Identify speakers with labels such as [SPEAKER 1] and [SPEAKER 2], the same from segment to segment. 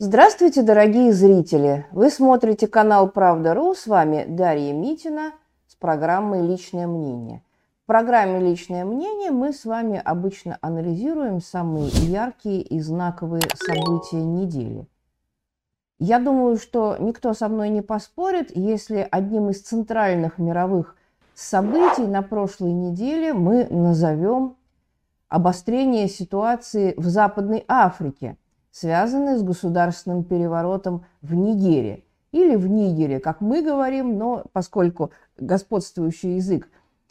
[SPEAKER 1] Здравствуйте, дорогие зрители! Вы смотрите канал «Правда.ру». С вами Дарья Митина с программой «Личное мнение». В программе «Личное мнение» мы с вами обычно анализируем самые яркие и знаковые события недели. Я думаю, что никто со мной не поспорит, если одним из центральных мировых событий на прошлой неделе мы назовем обострение ситуации в Западной Африке – связанные с государственным переворотом в Нигере. Или в Нигере, как мы говорим, но поскольку господствующий язык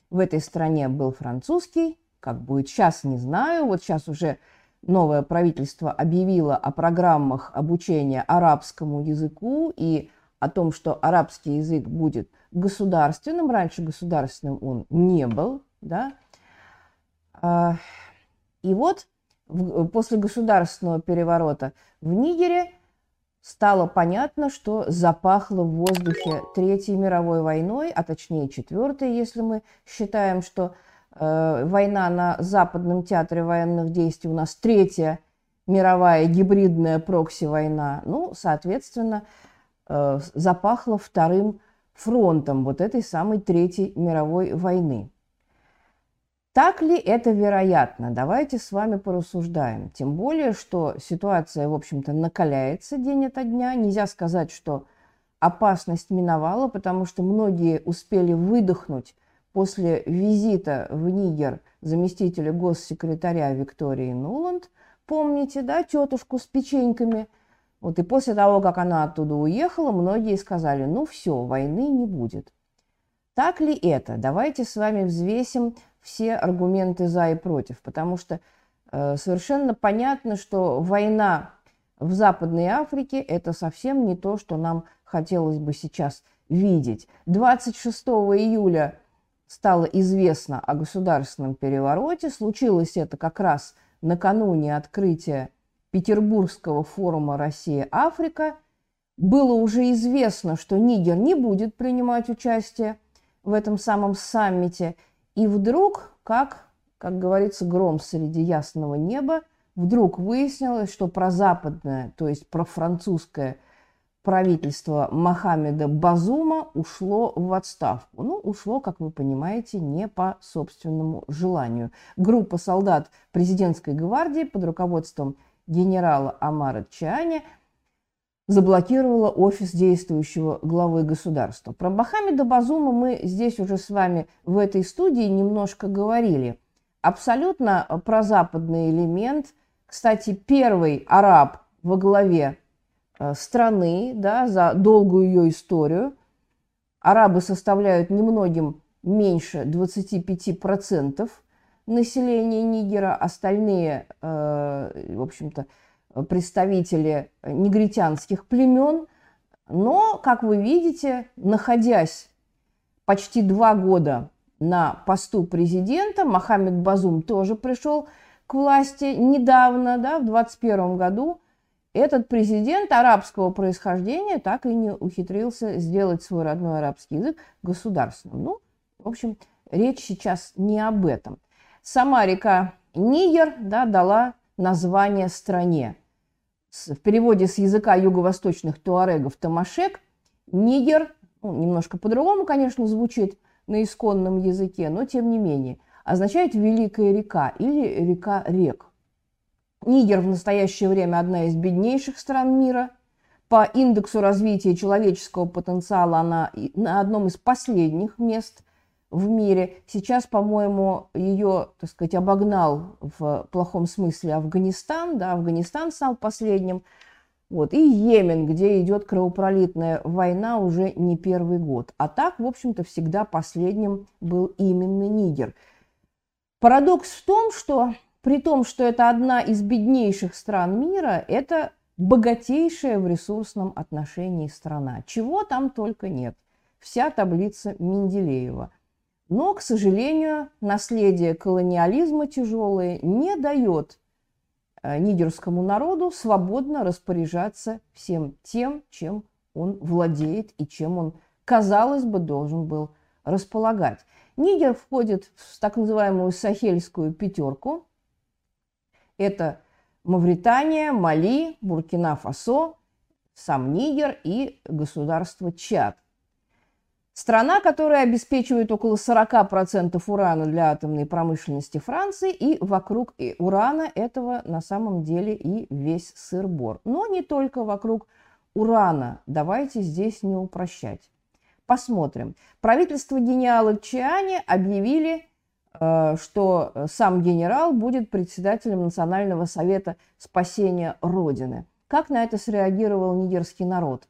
[SPEAKER 1] в этой стране был французский, как будет сейчас, не знаю. Вот сейчас уже новое правительство объявило о программах обучения арабскому языку и о том, что арабский язык будет государственным. Раньше государственным он не был. Да? А, и вот после государственного переворота в Нигере стало понятно, что запахло в воздухе Третьей мировой войной, а точнее Четвертой, если мы считаем, что э, война на Западном театре военных действий у нас Третья мировая гибридная прокси-война. Ну, соответственно, э, запахло вторым фронтом вот этой самой Третьей мировой войны. Так ли это вероятно? Давайте с вами порассуждаем. Тем более, что ситуация, в общем-то, накаляется день ото дня. Нельзя сказать, что опасность миновала, потому что многие успели выдохнуть после визита в Нигер заместителя госсекретаря Виктории Нуланд. Помните, да, тетушку с печеньками? Вот и после того, как она оттуда уехала, многие сказали, ну все, войны не будет. Так ли это? Давайте с вами взвесим все аргументы за и против, потому что э, совершенно понятно, что война в Западной Африке – это совсем не то, что нам хотелось бы сейчас видеть. 26 июля стало известно о государственном перевороте. Случилось это как раз накануне открытия Петербургского форума «Россия-Африка». Было уже известно, что Нигер не будет принимать участие в этом самом саммите – и вдруг, как, как говорится, гром среди ясного неба, вдруг выяснилось, что про западное, то есть про французское правительство Мохаммеда Базума ушло в отставку. Ну, ушло, как вы понимаете, не по собственному желанию. Группа солдат президентской гвардии под руководством генерала Амара Чаня – заблокировала офис действующего главы государства. Про Бахамеда Базума мы здесь уже с вами в этой студии немножко говорили. Абсолютно прозападный элемент. Кстати, первый араб во главе э, страны да, за долгую ее историю. Арабы составляют немногим меньше 25% населения Нигера, остальные, э, в общем-то, представители негритянских племен, но, как вы видите, находясь почти два года на посту президента, Мохаммед Базум тоже пришел к власти недавно, да, в 21 году, этот президент арабского происхождения так и не ухитрился сделать свой родной арабский язык государственным. Ну, в общем, речь сейчас не об этом. Сама река Нигер да, дала название стране в переводе с языка юго-восточных туарегов Тамашек, Нигер, ну, немножко по-другому, конечно, звучит на исконном языке, но тем не менее, означает «великая река» или «река рек». Нигер в настоящее время одна из беднейших стран мира. По индексу развития человеческого потенциала она на одном из последних мест – в мире. Сейчас, по-моему, ее, так сказать, обогнал в плохом смысле Афганистан. Да, Афганистан стал последним. Вот. И Йемен, где идет кровопролитная война уже не первый год. А так, в общем-то, всегда последним был именно Нигер. Парадокс в том, что при том, что это одна из беднейших стран мира, это богатейшая в ресурсном отношении страна. Чего там только нет. Вся таблица Менделеева – но, к сожалению, наследие колониализма тяжелое не дает э, нигерскому народу свободно распоряжаться всем тем, чем он владеет и чем он, казалось бы, должен был располагать. Нигер входит в так называемую сахельскую пятерку. Это Мавритания, Мали, Буркина-Фасо, сам Нигер и государство Чад. Страна, которая обеспечивает около 40% урана для атомной промышленности Франции, и вокруг урана этого на самом деле и весь сыр-бор. Но не только вокруг урана. Давайте здесь не упрощать. Посмотрим. Правительство генерала Чиани объявили, э, что сам генерал будет председателем Национального совета спасения Родины. Как на это среагировал нигерский народ?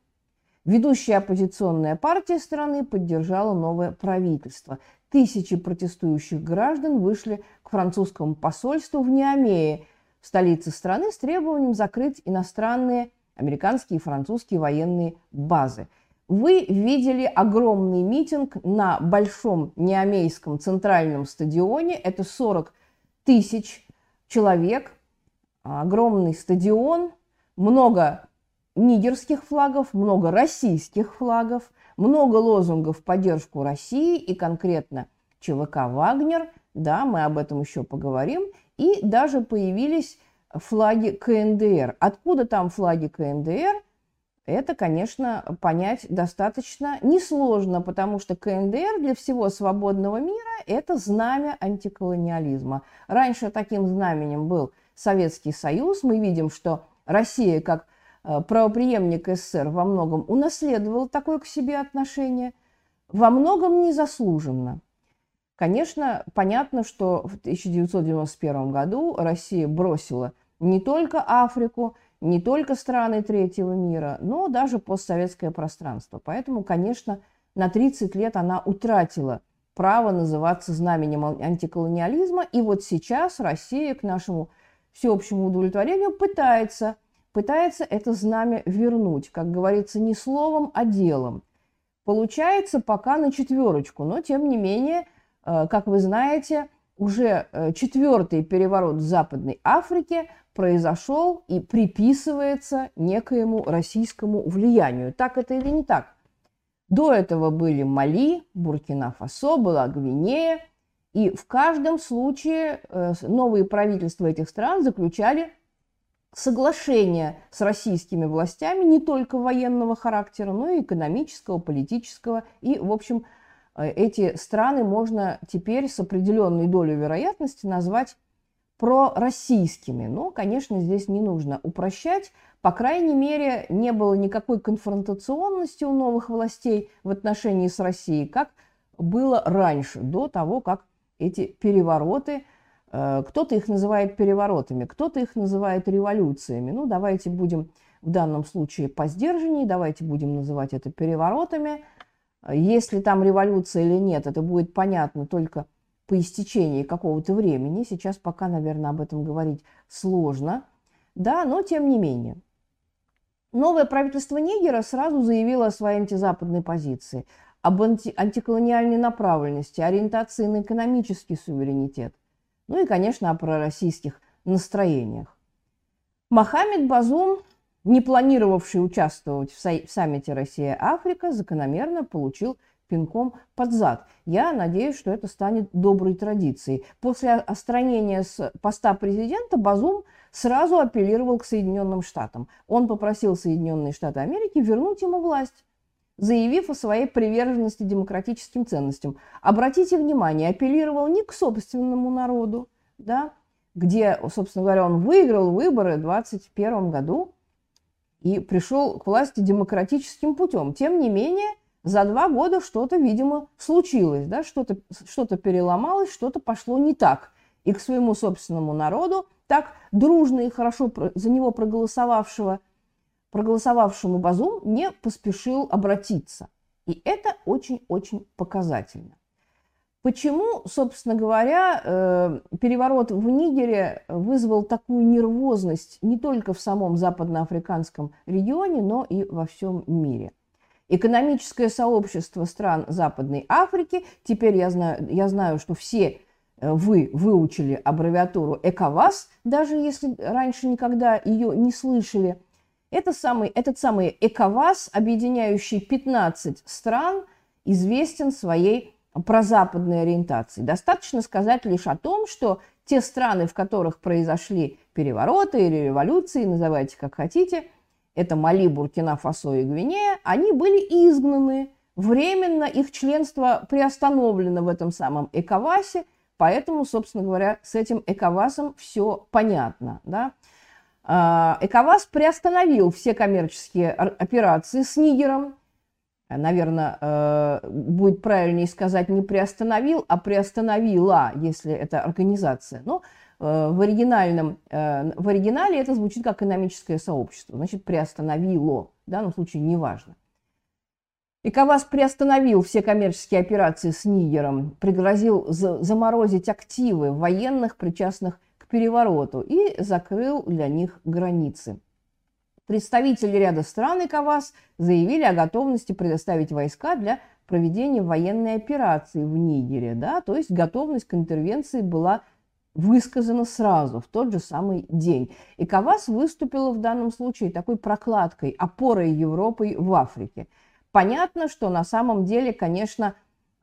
[SPEAKER 1] Ведущая оппозиционная партия страны поддержала новое правительство. Тысячи протестующих граждан вышли к французскому посольству в Ниамее, в столице страны, с требованием закрыть иностранные американские и французские военные базы. Вы видели огромный митинг на большом Неомейском центральном стадионе. Это 40 тысяч человек. Огромный стадион, много нигерских флагов, много российских флагов, много лозунгов в поддержку России и конкретно ЧВК «Вагнер». Да, мы об этом еще поговорим. И даже появились флаги КНДР. Откуда там флаги КНДР? Это, конечно, понять достаточно несложно, потому что КНДР для всего свободного мира – это знамя антиколониализма. Раньше таким знаменем был Советский Союз. Мы видим, что Россия, как правоприемник СССР во многом унаследовал такое к себе отношение, во многом незаслуженно. Конечно, понятно, что в 1991 году Россия бросила не только Африку, не только страны третьего мира, но даже постсоветское пространство. Поэтому, конечно, на 30 лет она утратила право называться знаменем антиколониализма. И вот сейчас Россия к нашему всеобщему удовлетворению пытается пытается это знамя вернуть, как говорится, не словом, а делом. Получается пока на четверочку, но тем не менее, э, как вы знаете, уже э, четвертый переворот в Западной Африке произошел и приписывается некоему российскому влиянию. Так это или не так? До этого были Мали, Буркина-Фасо, была Гвинея. И в каждом случае э, новые правительства этих стран заключали соглашения с российскими властями не только военного характера, но и экономического, политического. И, в общем, э, эти страны можно теперь с определенной долей вероятности назвать пророссийскими. Но, конечно, здесь не нужно упрощать. По крайней мере, не было никакой конфронтационности у новых властей в отношении с Россией, как было раньше, до того, как эти перевороты – кто-то их называет переворотами, кто-то их называет революциями. Ну, давайте будем в данном случае по сдержанней, давайте будем называть это переворотами. Если там революция или нет, это будет понятно только по истечении какого-то времени. Сейчас пока, наверное, об этом говорить сложно. Да, но тем не менее. Новое правительство Нигера сразу заявило о своей антизападной позиции, об анти антиколониальной направленности, ориентации на экономический суверенитет. Ну и, конечно, о пророссийских настроениях. Мохаммед Базум, не планировавший участвовать в, саммите Россия-Африка, закономерно получил пинком под зад. Я надеюсь, что это станет доброй традицией. После отстранения с поста президента Базум сразу апеллировал к Соединенным Штатам. Он попросил Соединенные Штаты Америки вернуть ему власть заявив о своей приверженности демократическим ценностям. Обратите внимание, апеллировал не к собственному народу, да, где, собственно говоря, он выиграл выборы в 2021 году и пришел к власти демократическим путем. Тем не менее, за два года что-то, видимо, случилось, да, что-то что переломалось, что-то пошло не так. И к своему собственному народу, так дружно и хорошо за него проголосовавшего – проголосовавшему Базум не поспешил обратиться. И это очень-очень показательно. Почему, собственно говоря, э, переворот в Нигере вызвал такую нервозность не только в самом западноафриканском регионе, но и во всем мире? Экономическое сообщество стран Западной Африки, теперь я знаю, я знаю что все э, вы выучили аббревиатуру ЭКОВАС, даже если раньше никогда ее не слышали – это самый, этот самый ЭКОВАС, объединяющий 15 стран, известен своей прозападной ориентацией. Достаточно сказать лишь о том, что те страны, в которых произошли перевороты или революции, называйте как хотите, это Мали, Буркина, Фасо и Гвинея, они были изгнаны. Временно их членство приостановлено в этом самом ЭКОВАСе, поэтому, собственно говоря, с этим ЭКОВАСом все понятно. Да? А, ЭКОВАС приостановил все коммерческие операции с Нигером, наверное, э, будет правильнее сказать не приостановил, а приостановила, если это организация. Но э, в, оригинальном, э, в оригинале это звучит как экономическое сообщество, значит, приостановило. В данном случае неважно. ЭКОВАС приостановил все коммерческие операции с Нигером, пригрозил заморозить активы военных, причастных перевороту, и закрыл для них границы. Представители ряда стран ЭКОВАС заявили о готовности предоставить войска для проведения военной операции в Нигере. Да? То есть готовность к интервенции была высказана сразу, в тот же самый день. ЭКОВАС выступила в данном случае такой прокладкой, опорой Европы в Африке. Понятно, что на самом деле, конечно,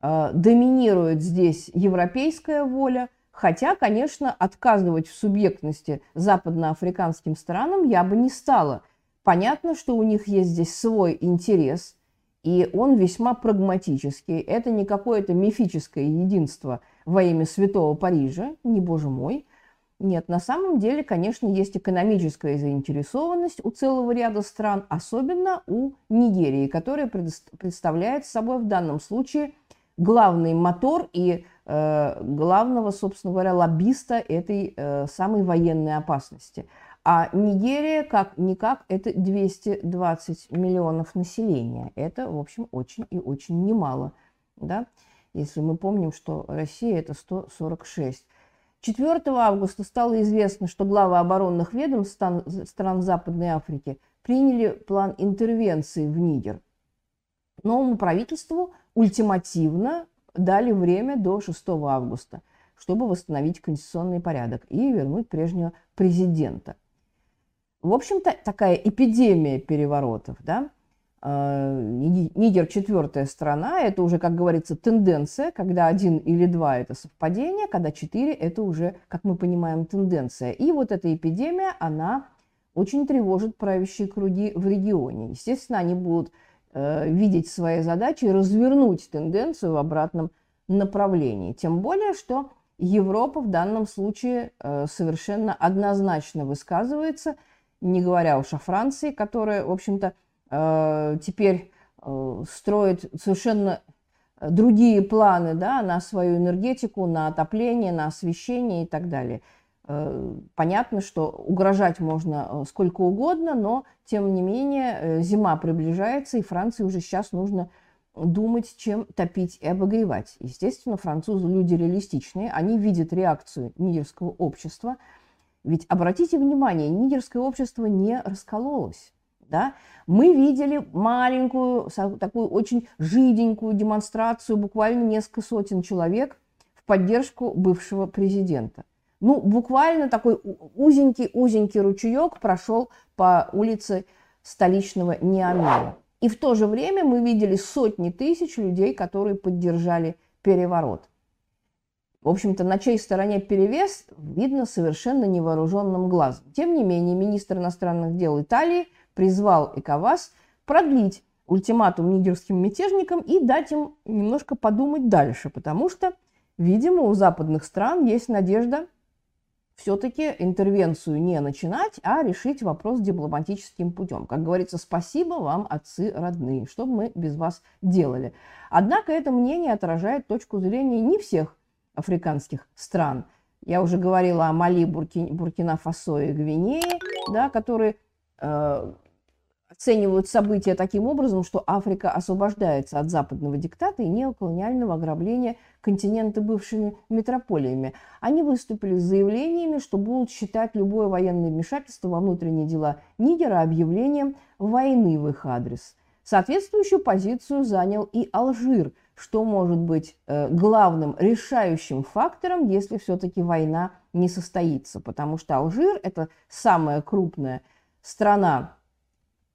[SPEAKER 1] э, доминирует здесь европейская воля, хотя, конечно, отказывать в субъектности западноафриканским странам я бы не стала – Понятно, что у них есть здесь свой интерес, и он весьма прагматический. Это не какое-то мифическое единство во имя святого Парижа, не боже мой. Нет, на самом деле, конечно, есть экономическая заинтересованность у целого ряда стран, особенно у Нигерии, которая представляет собой в данном случае главный мотор и главного, собственно говоря, лоббиста этой э, самой военной опасности – а Нигерия, как-никак, это 220 миллионов населения. Это, в общем, очень и очень немало. Да? Если мы помним, что Россия – это 146. 4 августа стало известно, что главы оборонных ведомств стран, стран Западной Африки приняли план интервенции в Нигер. Новому правительству ультимативно дали время до 6 августа, чтобы восстановить конституционный порядок и вернуть прежнего президента в общем-то, такая эпидемия переворотов, да, а, Нигер четвертая страна, это уже, как говорится, тенденция, когда один или два – это совпадение, когда четыре – это уже, как мы понимаем, тенденция. И вот эта эпидемия, она очень тревожит правящие круги в регионе. Естественно, они будут э, видеть свои задачи развернуть тенденцию в обратном направлении. Тем более, что Европа в данном случае э, совершенно однозначно высказывается – не говоря уж о Франции, которая, в общем-то, э, теперь э, строит совершенно другие планы да, на свою энергетику, на отопление, на освещение и так далее. Э, понятно, что угрожать можно сколько угодно, но, тем не менее, зима приближается, и Франции уже сейчас нужно думать, чем топить и обогревать. Естественно, французы люди реалистичные, они видят реакцию мирского общества – ведь обратите внимание, нигерское общество не раскололось. Да? Мы видели маленькую, такую очень жиденькую демонстрацию, буквально несколько сотен человек в поддержку бывшего президента. Ну, буквально такой узенький-узенький ручеек прошел по улице столичного Ниамея. И в то же время мы видели сотни тысяч людей, которые поддержали переворот. В общем-то, на чьей стороне перевес, видно совершенно невооруженным глазом. Тем не менее, министр иностранных дел Италии призвал ЭКОВАС продлить ультиматум нигерским мятежникам и дать им немножко подумать дальше, потому что, видимо, у западных стран есть надежда все-таки интервенцию не начинать, а решить вопрос дипломатическим путем. Как говорится, спасибо вам, отцы родные, что бы мы без вас делали. Однако это мнение отражает точку зрения не всех африканских стран. Я уже говорила о Мали, Бурки, Буркина-Фасо и Гвинее, да, которые э, оценивают события таким образом, что Африка освобождается от западного диктата и неоколониального ограбления континента бывшими метрополиями. Они выступили с заявлениями, что будут считать любое военное вмешательство во внутренние дела Нигера объявлением войны в их адрес. Соответствующую позицию занял и Алжир – что может быть э, главным решающим фактором, если все-таки война не состоится. Потому что Алжир – это самая крупная страна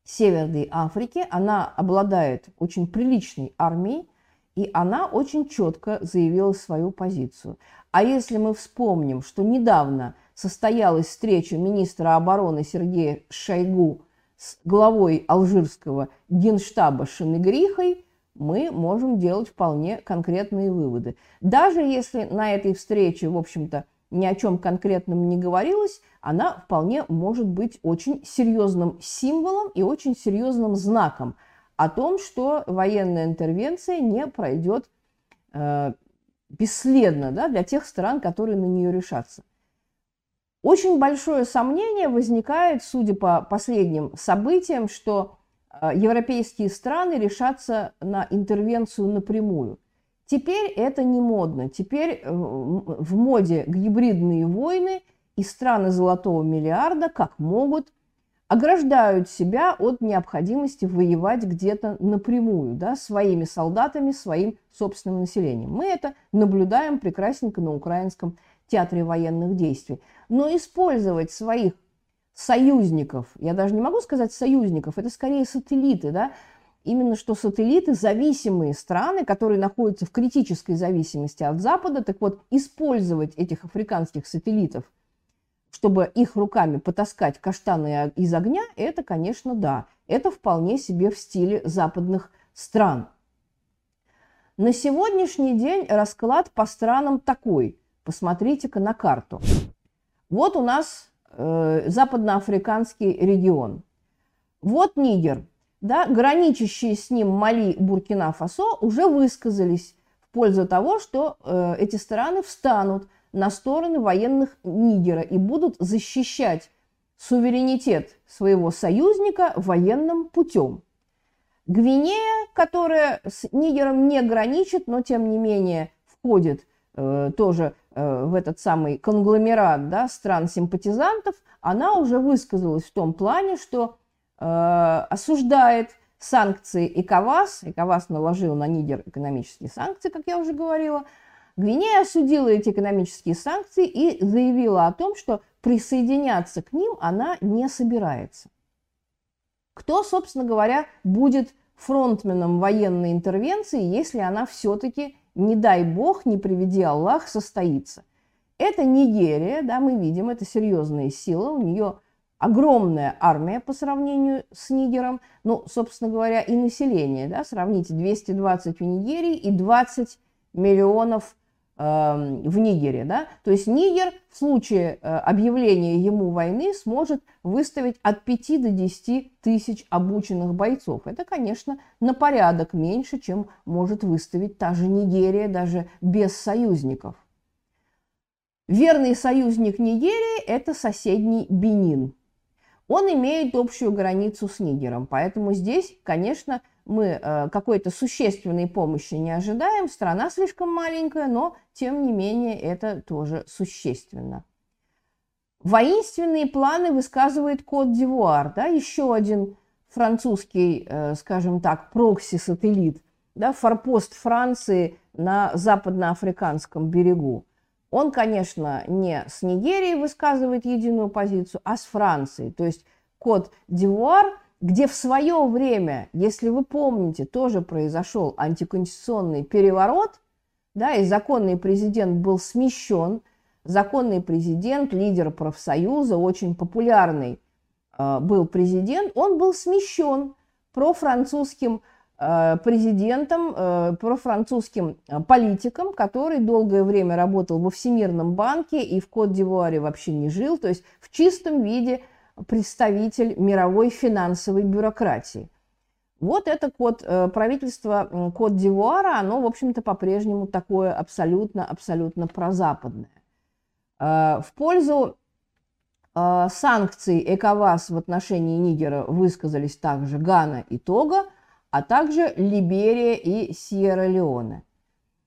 [SPEAKER 1] Северной Африки, она обладает очень приличной армией, и она очень четко заявила свою позицию. А если мы вспомним, что недавно состоялась встреча министра обороны Сергея Шойгу с главой алжирского генштаба Шенегрихой, мы можем делать вполне конкретные выводы. Даже если на этой встрече, в общем-то, ни о чем конкретном не говорилось, она вполне может быть очень серьезным символом и очень серьезным знаком о том, что военная интервенция не пройдет э, бесследно да, для тех стран, которые на нее решатся. Очень большое сомнение возникает, судя по последним событиям, что э, европейские страны решатся на интервенцию напрямую. Теперь это не модно. Теперь э, в моде гибридные войны, и страны золотого миллиарда, как могут, ограждают себя от необходимости воевать где-то напрямую, да, своими солдатами, своим собственным населением. Мы это наблюдаем прекрасненько на украинском театре военных действий. Но использовать своих союзников, я даже не могу сказать союзников, это скорее сателлиты, да, именно что сателлиты, зависимые страны, которые находятся в критической зависимости от Запада, так вот, использовать этих африканских сателлитов, чтобы их руками потаскать каштаны из огня, это, конечно, да, это вполне себе в стиле западных стран. На сегодняшний день расклад по странам такой. Посмотрите-ка на карту. Вот у нас э, западноафриканский регион. Вот Нигер – да, граничащие с ним Мали, Буркина, Фасо уже высказались в пользу того, что э, эти страны встанут на стороны военных Нигера и будут защищать суверенитет своего союзника военным путем. Гвинея, которая с Нигером не граничит, но тем не менее входит э, тоже э, в этот самый конгломерат да, стран-симпатизантов, она уже высказалась в том плане, что осуждает санкции ЭКОВАС. ЭКОВАС наложил на Нигер экономические санкции, как я уже говорила. Гвинея осудила эти экономические санкции и заявила о том, что присоединяться к ним она не собирается. Кто, собственно говоря, будет фронтменом военной интервенции, если она все-таки, не дай бог, не приведи Аллах, состоится? Это Нигерия, да, мы видим, это серьезная сила, у нее огромная армия по сравнению с Нигером, ну, собственно говоря, и население, да, сравните 220 в Нигерии и 20 миллионов э, в Нигере, да, то есть Нигер в случае э, объявления ему войны сможет выставить от 5 до 10 тысяч обученных бойцов. Это, конечно, на порядок меньше, чем может выставить та же Нигерия даже без союзников. Верный союзник Нигерии – это соседний Бенин – он имеет общую границу с Нигером. Поэтому здесь, конечно, мы э, какой-то существенной помощи не ожидаем. Страна слишком маленькая, но тем не менее это тоже существенно. Воинственные планы высказывает Кот-Дивуар, да, еще один французский, э, скажем так, прокси-сателлит, да, форпост Франции на западноафриканском берегу. Он, конечно, не с Нигерией высказывает единую позицию, а с Францией. То есть код Дивуар, где в свое время, если вы помните, тоже произошел антиконституционный переворот, да, и законный президент был смещен, законный президент, лидер профсоюза, очень популярный э, был президент, он был смещен профранцузским французским президентом, э, профранцузским э, политиком, который долгое время работал во Всемирном банке и в Кот-д'Ивуаре вообще не жил, то есть в чистом виде представитель мировой финансовой бюрократии. Вот это код правительства Кот-д'Ивуара, оно, в общем-то, по-прежнему такое абсолютно-абсолютно прозападное. В пользу санкций ЭКОВАС в отношении Нигера высказались также Гана и Тога, а также Либерия и Сьерра-Леоне.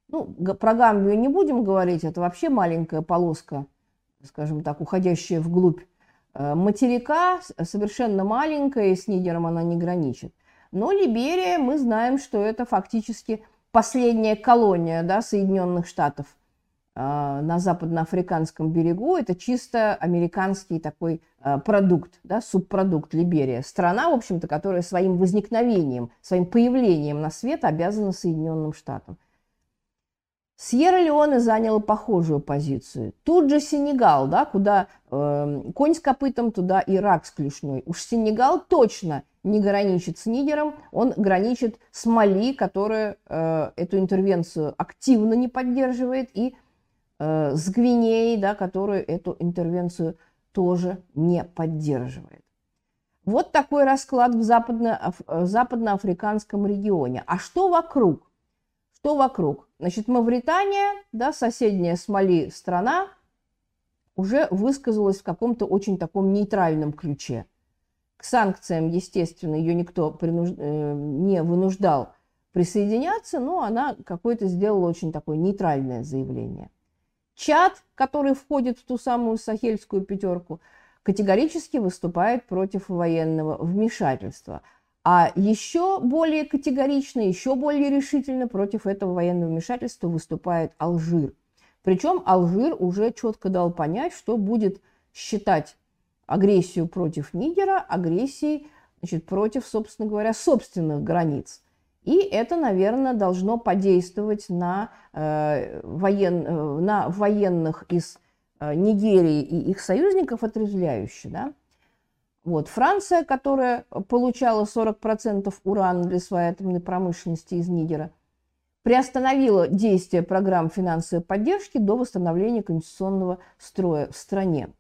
[SPEAKER 1] Ну, про Гамбию не будем говорить, это вообще маленькая полоска, скажем так, уходящая вглубь э, материка, совершенно маленькая, и с Нигером она не граничит. Но Либерия, мы знаем, что это фактически последняя колония да, Соединенных Штатов на западноафриканском берегу, это чисто американский такой продукт, да, субпродукт Либерия. Страна, в общем-то, которая своим возникновением, своим появлением на свет обязана Соединенным Штатам. Сьерра-Леоне заняла похожую позицию. Тут же Сенегал, да, куда э, конь с копытом, туда Ирак с клешней. Уж Сенегал точно не граничит с Нигером, он граничит с Мали, которая э, эту интервенцию активно не поддерживает, и э, с Гвинеей, да, которая эту интервенцию тоже не поддерживает. Вот такой расклад в, западно, в западноафриканском регионе. А что вокруг? Что вокруг? Значит, Мавритания, да, соседняя с Мали страна, уже высказалась в каком-то очень таком нейтральном ключе. К санкциям, естественно, ее никто принуж... Э, не вынуждал присоединяться, но она какое-то сделала очень такое нейтральное заявление. Чад, который входит в ту самую сахельскую пятерку, категорически выступает против военного вмешательства – а еще более категорично, еще более решительно против этого военного вмешательства выступает Алжир. Причем Алжир уже четко дал понять, что будет считать агрессию против Нигера агрессией значит, против, собственно говоря, собственных границ. И это, наверное, должно подействовать на, э, воен, э, на военных из э, Нигерии и их союзников отрезвляюще. Да? Вот. Франция, которая получала 40% урана для своей атомной промышленности из Нигера, приостановила действие программ финансовой поддержки до восстановления конституционного строя в стране.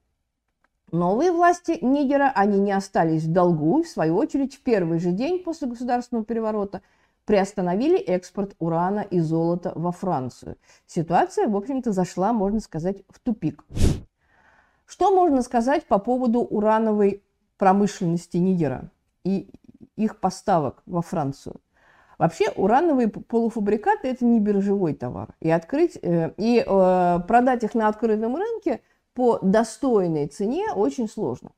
[SPEAKER 1] Новые власти Нигера, они не остались в долгу в свою очередь, в первый же день после государственного переворота приостановили экспорт урана и золота во Францию. Ситуация, в общем-то, зашла, можно сказать, в тупик. Что можно сказать по поводу урановой промышленности Нигера и их поставок во Францию. Вообще урановые полуфабрикаты – это не биржевой товар. И, открыть, э, и э, продать их на открытом рынке по достойной цене очень сложно.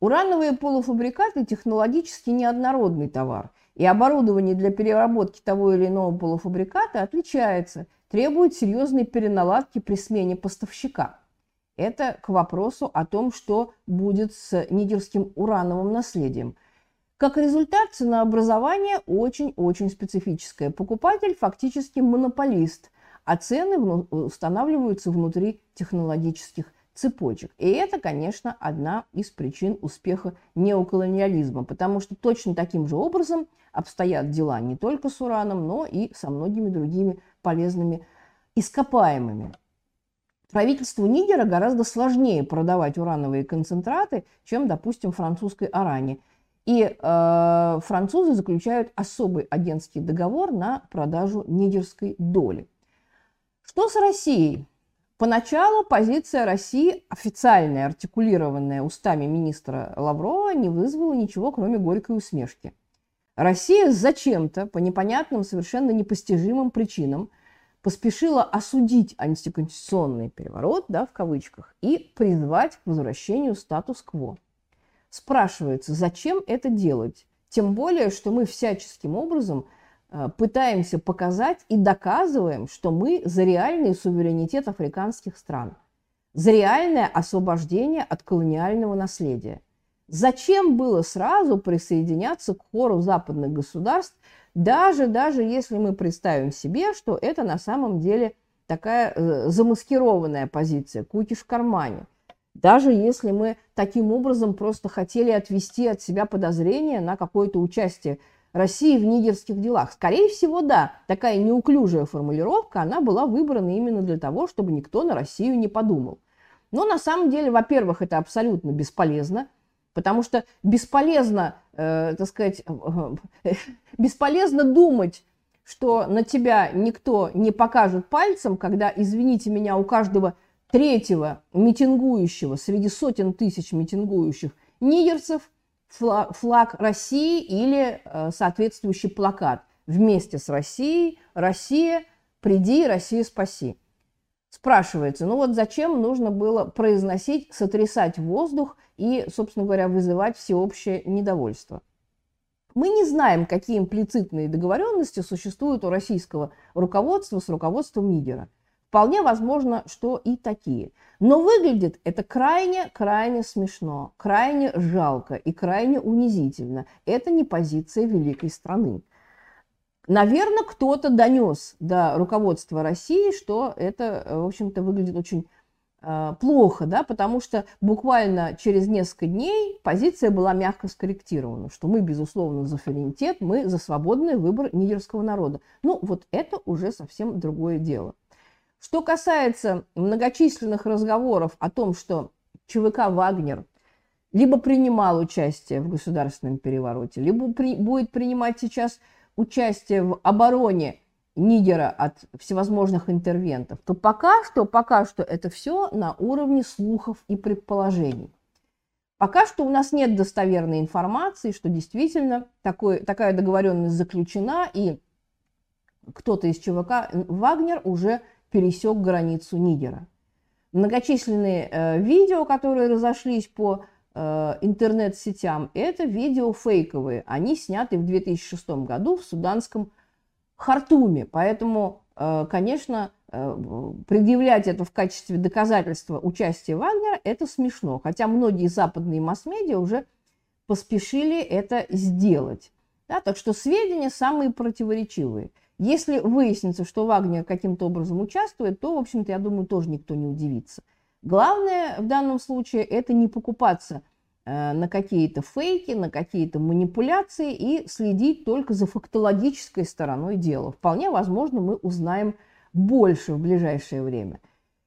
[SPEAKER 1] Урановые полуфабрикаты – технологически неоднородный товар. И оборудование для переработки того или иного полуфабриката отличается, требует серьезной переналадки при смене поставщика – это к вопросу о том, что будет с нигерским урановым наследием. Как результат, ценообразование очень-очень специфическое. Покупатель фактически монополист, а цены устанавливаются внутри технологических цепочек. И это, конечно, одна из причин успеха неоколониализма, потому что точно таким же образом обстоят дела не только с ураном, но и со многими другими полезными ископаемыми. Правительству Нигера гораздо сложнее продавать урановые концентраты, чем, допустим, французской Аране. И э, французы заключают особый агентский договор на продажу нигерской доли. Что с Россией? Поначалу позиция России, официальная, артикулированная устами министра Лаврова, не вызвала ничего, кроме горькой усмешки. Россия зачем-то, по непонятным, совершенно непостижимым причинам – поспешила осудить антиконституционный переворот, да, в кавычках, и призвать к возвращению статус-кво. Спрашивается, зачем это делать? Тем более, что мы всяческим образом пытаемся показать и доказываем, что мы за реальный суверенитет африканских стран, за реальное освобождение от колониального наследия. Зачем было сразу присоединяться к хору западных государств, даже, даже если мы представим себе, что это на самом деле такая э, замаскированная позиция, кукиш в кармане. Даже если мы таким образом просто хотели отвести от себя подозрения на какое-то участие России в нигерских делах. Скорее всего, да, такая неуклюжая формулировка, она была выбрана именно для того, чтобы никто на Россию не подумал. Но на самом деле, во-первых, это абсолютно бесполезно – Потому что бесполезно, э, так сказать, э, бесполезно думать, что на тебя никто не покажет пальцем, когда, извините меня, у каждого третьего митингующего среди сотен тысяч митингующих нигерцев флаг, России или э, соответствующий плакат вместе с Россией «Россия, приди, Россия, спаси». Спрашивается, ну вот зачем нужно было произносить, сотрясать воздух и, собственно говоря, вызывать всеобщее недовольство? Мы не знаем, какие имплицитные договоренности существуют у российского руководства с руководством Нигера. Вполне возможно, что и такие. Но выглядит это крайне-крайне смешно, крайне жалко и крайне унизительно. Это не позиция великой страны. Наверное, кто-то донес до руководства России, что это, в общем-то, выглядит очень э, плохо, да, потому что буквально через несколько дней позиция была мягко скорректирована, что мы, безусловно, за суверенитет, мы за свободный выбор нигерского народа. Ну, вот это уже совсем другое дело. Что касается многочисленных разговоров о том, что ЧВК «Вагнер» либо принимал участие в государственном перевороте, либо при, будет принимать сейчас участие в обороне Нигера от всевозможных интервентов, то пока что, пока что это все на уровне слухов и предположений. Пока что у нас нет достоверной информации, что действительно такой, такая договоренность заключена, и кто-то из ЧВК «Вагнер» уже пересек границу Нигера. Многочисленные э, видео, которые разошлись по Э, интернет-сетям, это видео фейковые. Они сняты в 2006 году в суданском Хартуме. Поэтому, э, конечно, предъявлять это в качестве доказательства участия Вагнера – это смешно. Хотя многие западные масс-медиа уже поспешили это сделать. Да, так что сведения самые противоречивые. Если выяснится, что Вагнер каким-то образом участвует, то, в общем-то, я думаю, тоже никто не удивится. Главное в данном случае это не покупаться э, на какие-то фейки, на какие-то манипуляции и следить только за фактологической стороной дела. Вполне возможно, мы узнаем больше в ближайшее время.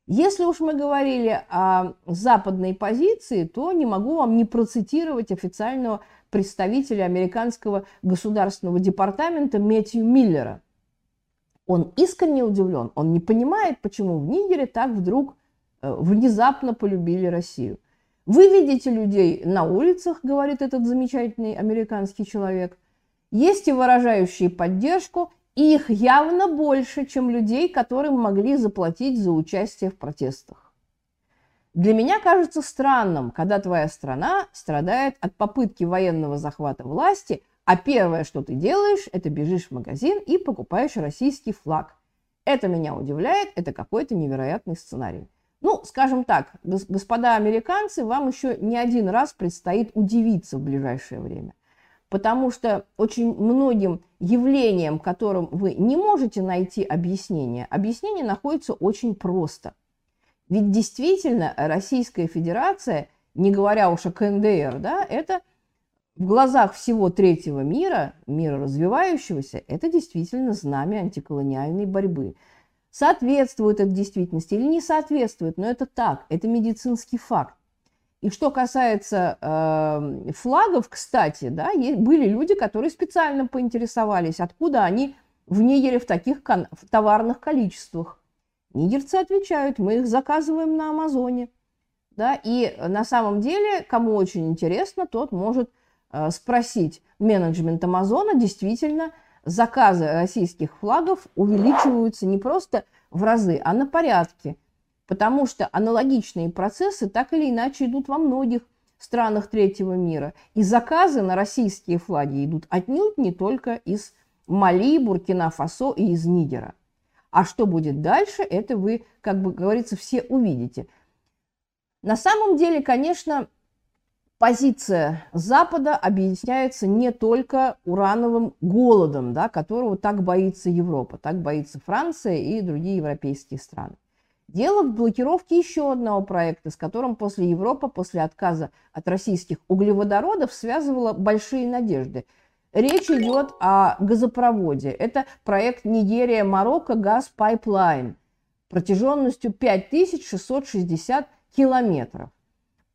[SPEAKER 1] Если уж мы говорили о западной позиции, то не могу вам не процитировать официального представителя американского государственного департамента Мэтью Миллера. Он искренне удивлен, он не понимает, почему в Нигере так вдруг Э, внезапно полюбили Россию. Вы видите людей на улицах, говорит этот замечательный американский человек. Есть и выражающие поддержку, и их явно больше, чем людей, которым могли заплатить за участие в протестах. Для меня кажется странным, когда твоя страна страдает от попытки военного захвата власти, а первое, что ты делаешь, это бежишь в магазин и покупаешь российский флаг. Это меня удивляет, это какой-то невероятный сценарий. Ну, скажем так, господа американцы, вам еще не один раз предстоит удивиться в ближайшее время. Потому что очень многим явлениям, которым вы не можете найти объяснение, объяснение находится очень просто. Ведь действительно Российская Федерация, не говоря уж о КНДР, да, это в глазах всего третьего мира, мира развивающегося, это действительно знамя антиколониальной борьбы – Соответствует это действительности или не соответствует, но это так, это медицинский факт. И что касается э, флагов, кстати, да, были люди, которые специально поинтересовались, откуда они в Нигере в таких в товарных количествах. Нигерцы отвечают, мы их заказываем на Амазоне. Да, и на самом деле, кому очень интересно, тот может спросить менеджмент Амазона, действительно, заказы российских флагов увеличиваются не просто в разы, а на порядке, потому что аналогичные процессы так или иначе идут во многих странах третьего мира. И заказы на российские флаги идут отнюдь не только из Мали, Буркина-Фасо и из Нигера. А что будет дальше, это вы, как бы говорится, все увидите. На самом деле, конечно, позиция Запада объясняется не только урановым голодом, да, которого так боится Европа, так боится Франция и другие европейские страны. Дело в блокировке еще одного проекта, с которым после Европы, после отказа от российских углеводородов, связывала большие надежды. Речь идет о газопроводе. Это проект Нигерия-Марокко Gas Pipeline протяженностью 5660 километров.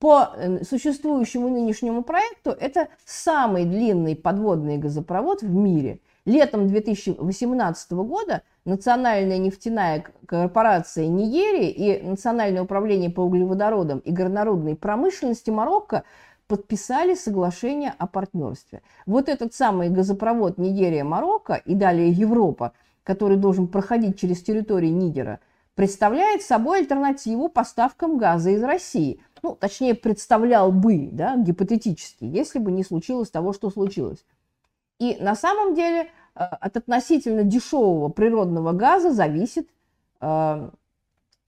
[SPEAKER 1] По э, существующему нынешнему проекту это самый длинный подводный газопровод в мире. Летом 2018 года Национальная нефтяная корпорация Нигерии и Национальное управление по углеводородам и горнорудной промышленности Марокко подписали соглашение о партнерстве. Вот этот самый газопровод Нигерия-Марокко и далее Европа, который должен проходить через территорию Нигера, представляет собой альтернативу поставкам газа из России – ну, точнее, представлял бы, да, гипотетически, если бы не случилось того, что случилось. И на самом деле э, от относительно дешевого природного газа зависит э,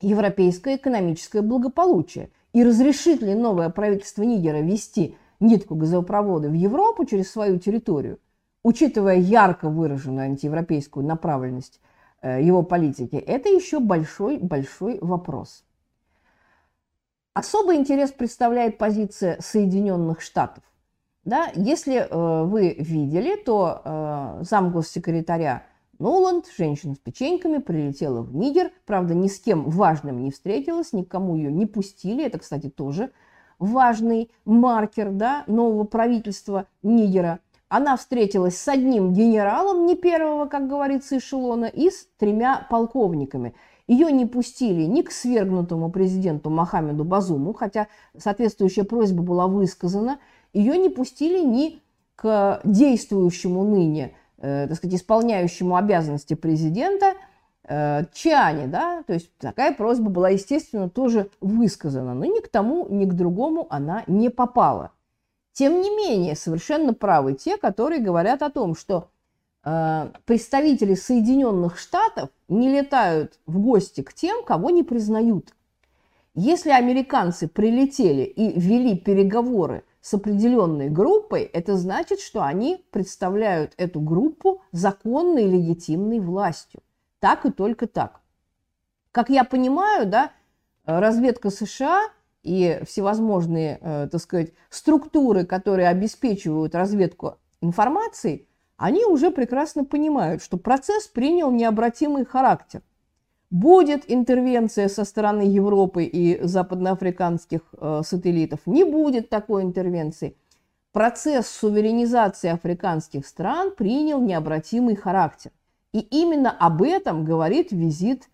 [SPEAKER 1] европейское экономическое благополучие. И разрешит ли новое правительство Нигера вести нитку газопровода в Европу через свою территорию, учитывая ярко выраженную антиевропейскую направленность э, его политики, это еще большой-большой вопрос. Особый интерес представляет позиция Соединенных Штатов. Да, если э, вы видели, то э, замгоссекретаря Нуланд, женщина с печеньками, прилетела в Нигер. Правда, ни с кем важным не встретилась, никому ее не пустили. Это, кстати, тоже важный маркер да, нового правительства Нигера. Она встретилась с одним генералом, не первого, как говорится, эшелона, и с тремя полковниками. Ее не пустили ни к свергнутому президенту Мохаммеду Базуму, хотя соответствующая просьба была высказана. Ее не пустили ни к действующему ныне э, так сказать, исполняющему обязанности президента э, Чиане, да, то есть такая просьба была, естественно, тоже высказана, но ни к тому, ни к другому она не попала. Тем не менее, совершенно правы те, которые говорят о том, что представители Соединенных Штатов не летают в гости к тем, кого не признают. Если американцы прилетели и вели переговоры с определенной группой, это значит, что они представляют эту группу законной легитимной властью. Так и только так. Как я понимаю, да, разведка США и всевозможные, э, так сказать, структуры, которые обеспечивают разведку информации, они уже прекрасно понимают, что процесс принял необратимый характер. Будет интервенция со стороны Европы и западноафриканских э, сателлитов, не будет такой интервенции. Процесс суверенизации африканских стран принял необратимый характер. И именно об этом говорит визит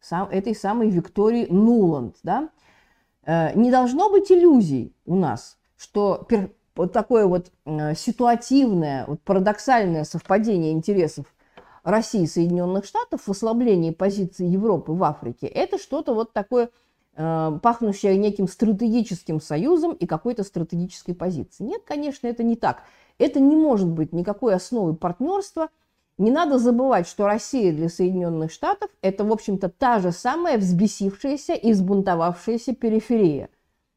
[SPEAKER 1] сам, этой самой Виктории Нуланд. Да? Э, не должно быть иллюзий у нас, что пер, вот такое вот э, ситуативное, вот парадоксальное совпадение интересов России и Соединенных Штатов в ослаблении позиции Европы в Африке, это что-то вот такое э, пахнущее неким стратегическим союзом и какой-то стратегической позицией. Нет, конечно, это не так. Это не может быть никакой основой партнерства. Не надо забывать, что Россия для Соединенных Штатов – это, в общем-то, та же самая взбесившаяся и взбунтовавшаяся периферия,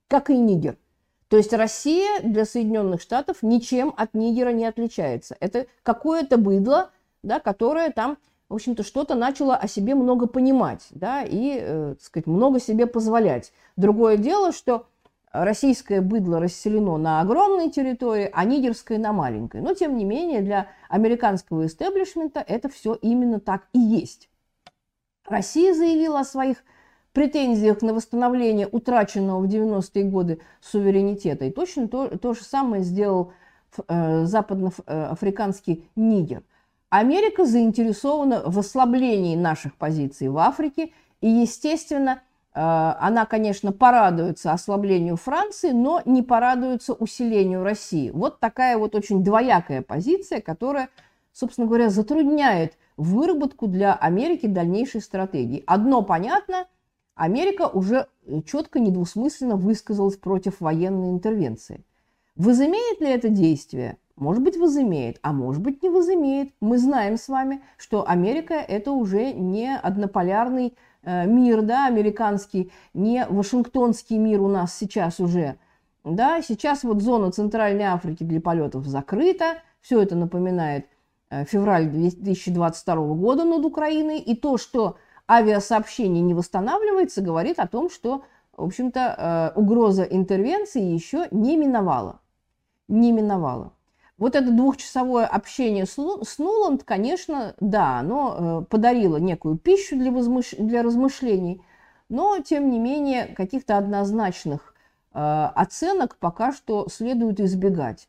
[SPEAKER 1] как и Нигер. То есть Россия для Соединенных Штатов ничем от Нигера не отличается. Это какое-то быдло, да, которая там, в общем-то, что-то начала о себе много понимать, да, и, э, так сказать, много себе позволять. Другое дело, что российское быдло расселено на огромной территории, а нигерское на маленькой. Но, тем не менее, для американского истеблишмента это все именно так и есть. Россия заявила о своих претензиях на восстановление утраченного в 90-е годы суверенитета. И точно то, то же самое сделал э, западноафриканский Нигер – Америка заинтересована в ослаблении наших позиций в Африке, и, естественно, э, она, конечно, порадуется ослаблению Франции, но не порадуется усилению России. Вот такая вот очень двоякая позиция, которая, собственно говоря, затрудняет выработку для Америки дальнейшей стратегии. Одно понятно, Америка уже четко, недвусмысленно высказалась против военной интервенции. Возымеет ли это действие? Может быть, возымеет, а может быть, не возымеет. Мы знаем с вами, что Америка – это уже не однополярный э, мир, да, американский, не вашингтонский мир у нас сейчас уже. Да, сейчас вот зона Центральной Африки для полетов закрыта. Все это напоминает э, февраль 2022 года над Украиной. И то, что авиасообщение не восстанавливается, говорит о том, что, в общем-то, э, угроза интервенции еще не миновала. Не миновала. Вот это двухчасовое общение с, Нуланд, конечно, да, оно э, подарило некую пищу для, возмыш... для размышлений, но, тем не менее, каких-то однозначных э, оценок пока что следует избегать.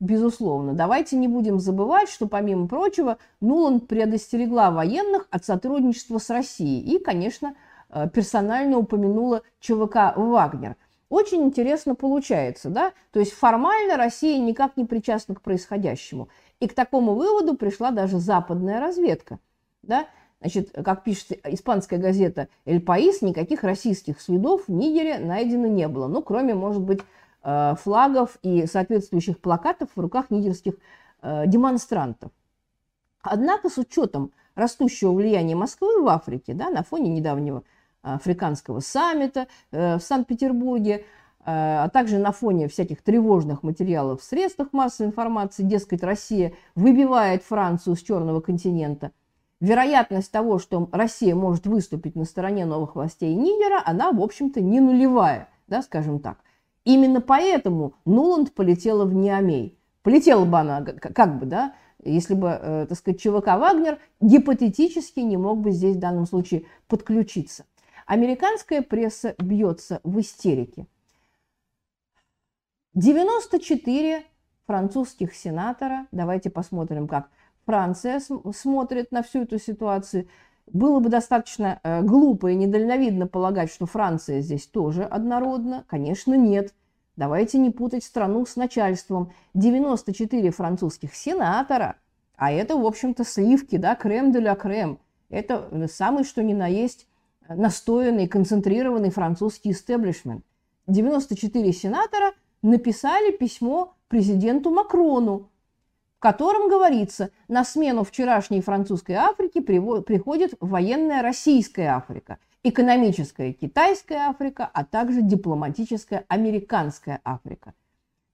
[SPEAKER 1] Безусловно. Давайте не будем забывать, что, помимо прочего, Нуланд предостерегла военных от сотрудничества с Россией и, конечно, э, персонально упомянула ЧВК «Вагнер». Очень интересно получается, да? То есть формально Россия никак не причастна к происходящему. И к такому выводу пришла даже западная разведка, да? Значит, как пишет испанская газета «Эль Паис», никаких российских следов в Нигере найдено не было. Ну, кроме, может быть, флагов и соответствующих плакатов в руках нигерских э, демонстрантов. Однако с учетом растущего влияния Москвы в Африке, да, на фоне недавнего африканского саммита в Санкт-Петербурге, а также на фоне всяких тревожных материалов в средствах массовой информации, дескать, Россия выбивает Францию с черного континента. Вероятность того, что Россия может выступить на стороне новых властей Нигера, она, в общем-то, не нулевая, да, скажем так. Именно поэтому Нуланд полетела в Ниамей. Полетела бы она, как бы, да, если бы, э, так сказать, ЧВК «Вагнер» гипотетически не мог бы здесь в данном случае подключиться. Американская пресса бьется в истерике. 94 французских сенатора, давайте посмотрим, как Франция смотрит на всю эту ситуацию. Было бы достаточно э, глупо и недальновидно полагать, что Франция здесь тоже однородна. Конечно, нет. Давайте не путать страну с начальством. 94 французских сенатора, а это, в общем-то, сливки, да, крем де ля крем. Это самый что ни на есть настоянный, концентрированный французский истеблишмент. 94 сенатора написали письмо президенту Макрону, котором говорится, на смену вчерашней французской Африке приходит военная российская Африка – экономическая китайская Африка, а также дипломатическая американская Африка.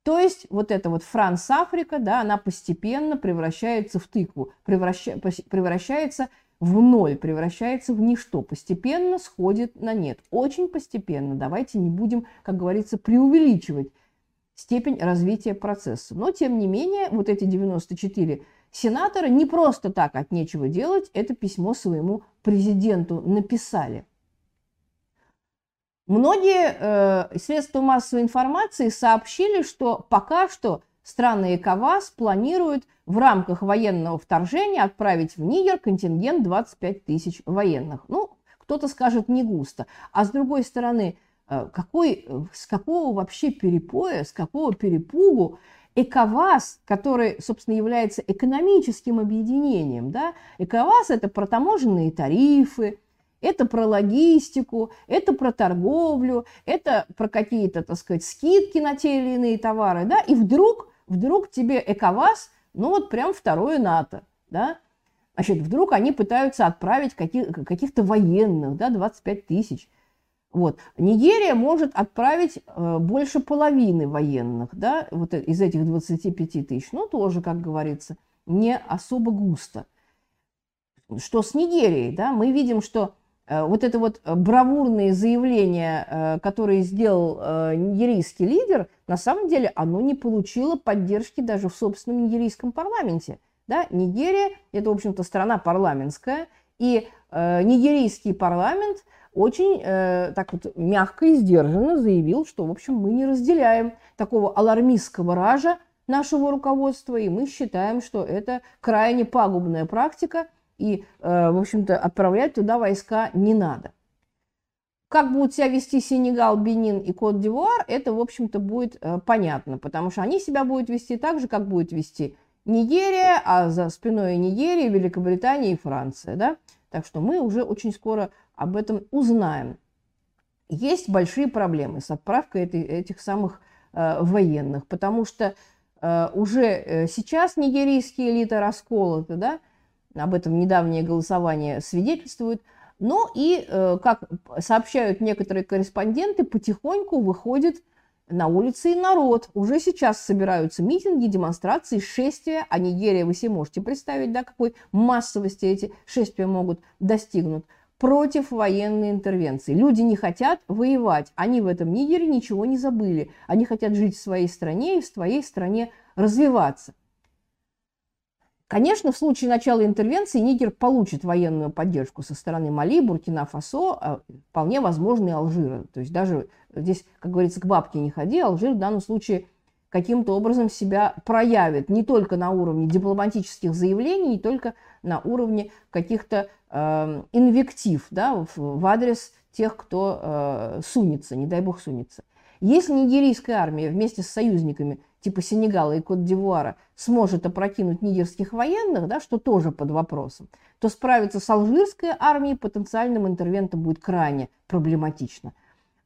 [SPEAKER 1] То есть вот эта вот Франс-Африка, да, она постепенно превращается в тыкву, превраща, превращается в ноль, превращается в ничто, постепенно сходит на нет. Очень постепенно. Давайте не будем, как говорится, преувеличивать степень развития процесса. Но, тем не менее, вот эти 94 сенатора не просто так от нечего делать это письмо своему президенту написали. Многие э, средства массовой информации сообщили, что пока что страны ЭКОВАС планируют в рамках военного вторжения отправить в Нигер контингент 25 тысяч военных. Ну, кто-то скажет не густо. А с другой стороны, какой, с какого вообще перепоя, с какого перепугу ЭКОВАС, который, собственно, является экономическим объединением, да, ЭКОВАС – это про таможенные тарифы, это про логистику, это про торговлю, это про какие-то, так сказать, скидки на те или иные товары, да, и вдруг, вдруг тебе ЭКОВАС, ну вот прям второе НАТО, да, значит, вдруг они пытаются отправить каких, каких-то военных, да, 25 тысяч, вот. Нигерия может отправить э, больше половины военных, да, вот из этих 25 тысяч, ну, тоже, как говорится, не особо густо. Что с Нигерией, да, мы видим, что Э, вот это вот э, бравурные заявления, э, которые сделал нигерийский лидер, на самом деле оно не получило поддержки даже в собственном нигерийском парламенте. Да? Нигерия – это, в общем-то, страна парламентская, и нигерийский парламент очень так вот мягко и сдержанно заявил, что, в общем, мы не разделяем такого алармистского ража нашего руководства, и мы считаем, что это крайне пагубная практика – и, э, в общем-то, отправлять туда войска не надо. Как будут себя вести Сенегал, Бенин и Кот-Дивуар, это, в общем-то, будет э, понятно, потому что они себя будут вести так же, как будет вести Нигерия, а за спиной Нигерии Великобритания и Франция. Да? Так что мы уже очень скоро об этом узнаем. Есть большие проблемы с отправкой этих самых э, военных, потому что э, уже э, сейчас нигерийские элиты расколоты, да, об этом недавнее голосование свидетельствует. Но и, э, как сообщают некоторые корреспонденты, потихоньку выходит на улицы и народ. Уже сейчас собираются митинги, демонстрации, шествия. А Нигерия, вы себе можете представить, да, какой массовости эти шествия могут достигнуть против военной интервенции. Люди не хотят воевать. Они в этом Нигере ничего не забыли. Они хотят жить в своей стране и в своей стране развиваться. Конечно, в случае начала интервенции Нигер получит военную поддержку со стороны Мали, Буркина-Фасо, а вполне возможно и Алжира. То есть даже здесь, как говорится, к бабке не ходи, Алжир в данном случае каким-то образом себя проявит не только на уровне дипломатических заявлений, не только на уровне каких-то э, инвектив да, в, в адрес тех, кто э, сунется, не дай бог сунется. Если нигерийская армия вместе с союзниками типа Сенегала и Кот-Дивуара сможет опрокинуть нигерских военных, да, что тоже под вопросом, то справиться с алжирской армией потенциальным интервентом будет крайне проблематично.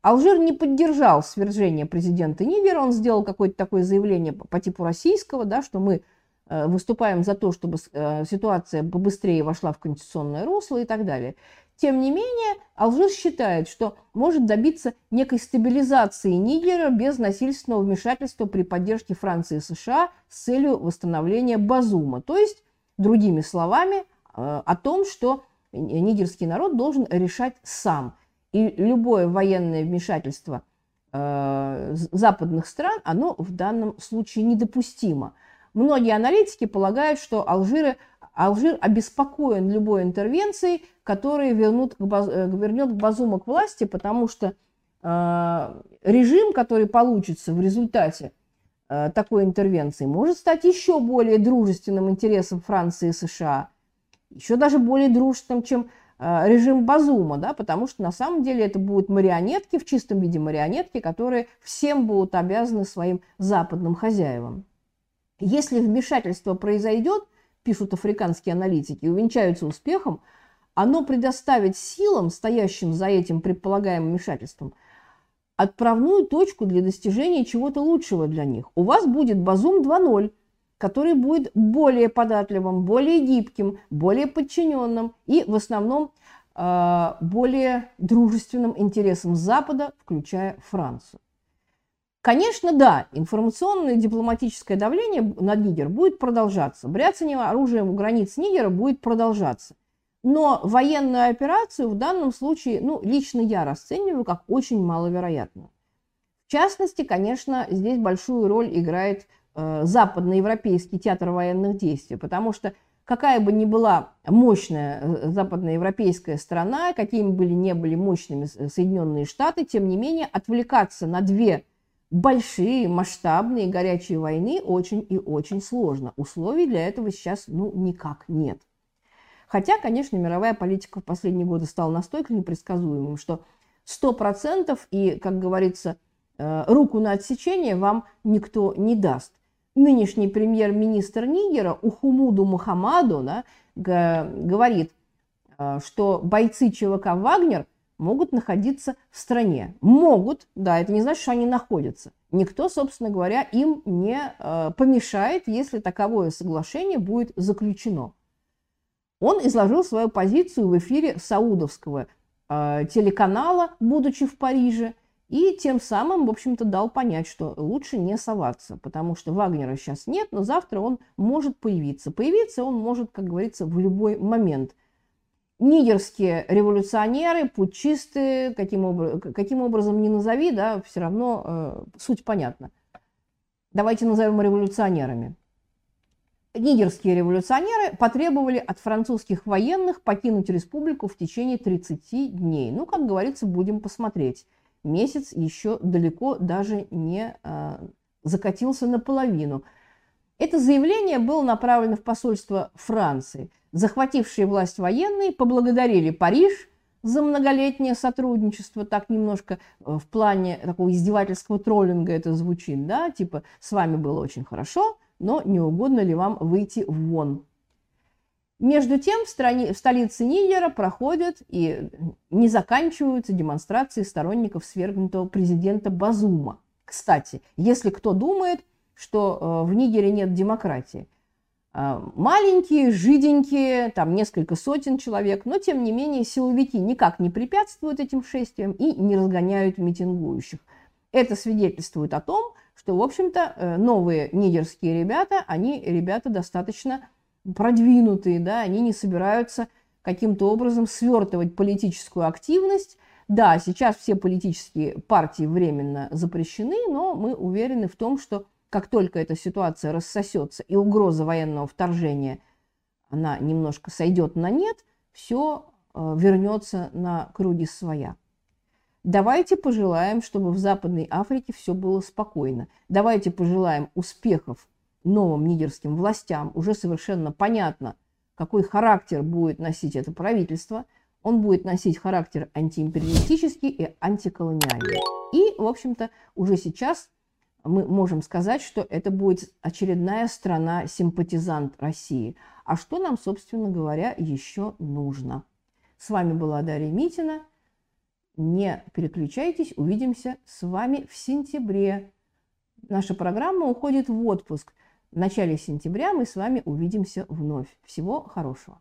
[SPEAKER 1] Алжир не поддержал свержение президента Нигера, он сделал какое-то такое заявление по типу российского, да, что мы э, выступаем за то, чтобы э, ситуация побыстрее вошла в конституционное русло и так далее. Тем не менее, Алжир считает, что может добиться некой стабилизации Нигера без насильственного вмешательства при поддержке Франции и США с целью восстановления Базума. То есть, другими словами, э, о том, что нигерский народ должен решать сам. И любое военное вмешательство э, западных стран, оно в данном случае недопустимо. Многие аналитики полагают, что Алжиры Алжир обеспокоен любой интервенцией, которая вернут, э, вернет Базума к власти, потому что э, режим, который получится в результате э, такой интервенции, может стать еще более дружественным интересам Франции и США, еще даже более дружественным, чем э, режим Базума, да, потому что на самом деле это будут марионетки, в чистом виде марионетки, которые всем будут обязаны своим западным хозяевам. Если вмешательство произойдет, пишут африканские аналитики, увенчаются успехом, оно предоставит силам, стоящим за этим предполагаемым вмешательством, отправную точку для достижения чего-то лучшего для них. У вас будет Базум 2.0, который будет более податливым, более гибким, более подчиненным и в основном э, более дружественным интересам Запада, включая Францию. Конечно, да, информационное и дипломатическое давление на Нигер будет продолжаться. Бряцание оружием у границ Нигера будет продолжаться. Но военную операцию в данном случае, ну, лично я расцениваю как очень маловероятную. В частности, конечно, здесь большую роль играет э, западноевропейский театр военных действий, потому что какая бы ни была мощная э, западноевропейская страна, какими бы ни были мощными Соединенные Штаты, тем не менее отвлекаться на две большие, масштабные горячие войны очень и очень сложно. Условий для этого сейчас ну никак нет. Хотя, конечно, мировая политика в последние годы стала настолько непредсказуемым, что 100% и, как говорится, э, руку на отсечение вам никто не даст. Нынешний премьер-министр Нигера Ухумуду Мухаммаду да, говорит, э, что бойцы ЧВК «Вагнер» могут находиться в стране. Могут, да, это не значит, что они находятся. Никто, собственно говоря, им не э, помешает, если таковое соглашение будет заключено. Он изложил свою позицию в эфире саудовского э, телеканала, будучи в Париже, и тем самым, в общем-то, дал понять, что лучше не соваться, потому что Вагнера сейчас нет, но завтра он может появиться. Появиться он может, как говорится, в любой момент – нигерские революционеры, путчисты, каким, каким образом не назови, да, все равно э, суть понятна. Давайте назовем революционерами. Нигерские революционеры потребовали от французских военных покинуть республику в течение 30 дней. Ну, как говорится, будем посмотреть. Месяц еще далеко даже не э, закатился наполовину. Это заявление было направлено в посольство Франции – Захватившие власть военные поблагодарили Париж за многолетнее сотрудничество, так немножко э, в плане такого издевательского троллинга это звучит, да, типа с вами было очень хорошо, но не угодно ли вам выйти вон. Между тем в, стране, в столице Нигера проходят и не заканчиваются демонстрации сторонников свергнутого президента Базума. Кстати, если кто думает, что э, в Нигере нет демократии, а, маленькие, жиденькие, там несколько сотен человек, но тем не менее силовики никак не препятствуют этим шествиям и не разгоняют митингующих. Это свидетельствует о том, что, в общем-то, э, новые нигерские ребята, они ребята достаточно продвинутые, да, они не собираются каким-то образом свертывать политическую активность. Да, сейчас все политические партии временно запрещены, но мы уверены в том, что как только эта ситуация рассосется и угроза военного вторжения, она немножко сойдет на нет, все э, вернется на круги своя. Давайте пожелаем, чтобы в Западной Африке все было спокойно. Давайте пожелаем успехов новым нигерским властям. Уже совершенно понятно, какой характер будет носить это правительство. Он будет носить характер антиимпериалистический и антиколониальный. И, в общем-то, уже сейчас мы можем сказать, что это будет очередная страна-симпатизант России. А что нам, собственно говоря, еще нужно? С вами была Дарья Митина. Не переключайтесь, увидимся с вами в сентябре. Наша программа уходит в отпуск. В начале сентября мы с вами увидимся вновь. Всего хорошего.